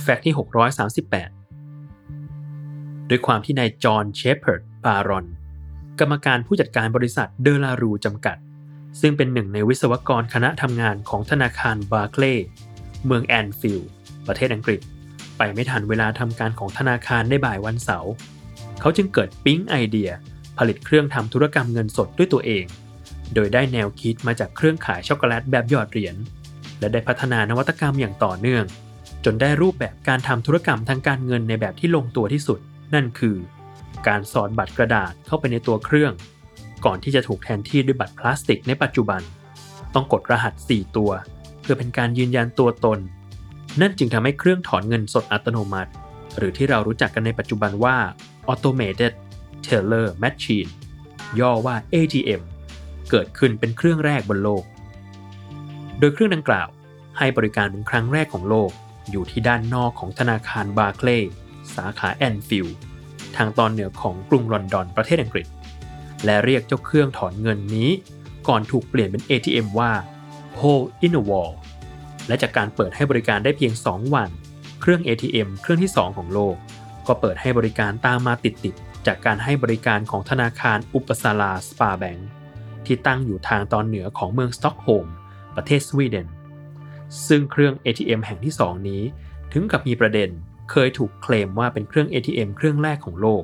Fact ที่ 638 ด้วยความที่นายจอห์นเชฟเพิร์ดบารอน กรรมการผู้จัดการบริษัทเดลารูจำกัด ซึ่งเป็นหนึ่งในวิศวกรคณะทำงานของธนาคารบาร์เคลย์เมืองแอนฟิลด์ประเทศอังกฤษ ไปไม่ทันเวลาทำการของธนาคารในบ่ายวันเสาร์เขาจึงเกิดปิ๊งไอเดีย ผลิตเครื่องทำธุรกรรมเงินสดด้วยตัวเอง โดยได้แนวคิดมาจากเครื่องขายช็อกโกแลตแบบหยอดเหรียญและได้พัฒนานวัตกรรมอย่างต่อเนื่อง จนได้รูปแบบการทำธุรกรรมทางการเงินในแบบที่ลงตัวที่สุด นั่นคือ การสอดบัตรกระดาษเข้าไปในตัวเครื่อง ก่อนที่จะถูกแทนที่ด้วยบัตรพลาสติกในปัจจุบัน ต้องกดรหัส 4 ตัว เพื่อเป็นการยืนยันตัวตน นั่นจึงทำให้เครื่องถอนเงินสดอัตโนมัติ หรือที่เรารู้จักกันในปัจจุบันว่า Automated Teller Machine ย่อว่า ATM เกิดขึ้นเป็นเครื่องแรกบนโลก โดยเครื่องดังกล่าวให้บริการเป็นครั้งแรกของโลก อยู่ที่ด้านนอกของธนาคารบาร์เคลย์สาขาแอนฟิลด์ทางตอนเหนือของกรุงลอนดอนประเทศอังกฤษ และเรียกเจ้าเครื่องถอนเงินนี้ ก่อนถูกเปลี่ยนเป็น ATM ว่า Hole in a Wall และจากการเปิดให้บริการได้เพียง 2 วัน เครื่อง ATM เครื่องที่ 2 ของโลก ก็เปิดให้บริการตามมาติดๆจากการให้บริการของธนาคารอุปซาลาสปาร์แบงก์ที่ตั้งอยู่ทางตอนเหนือของเมืองสต็อกโฮล์มประเทศสวีเดน ซึ่งเครื่อง ATM แห่งที่ 2 นี้ ถึงกับมีประเด็นเคยถูกเคลมว่าเป็นเครื่อง ATM เครื่องแรกของโลก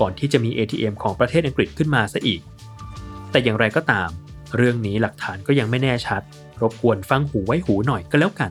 ก่อนที่จะมี ATM ของประเทศอังกฤษขึ้นมาซะอีก แต่อย่างไรก็ตาม เรื่องนี้หลักฐานก็ยังไม่แน่ชัด รบกวนฟังหูไว้หูหน่อยก็แล้วกัน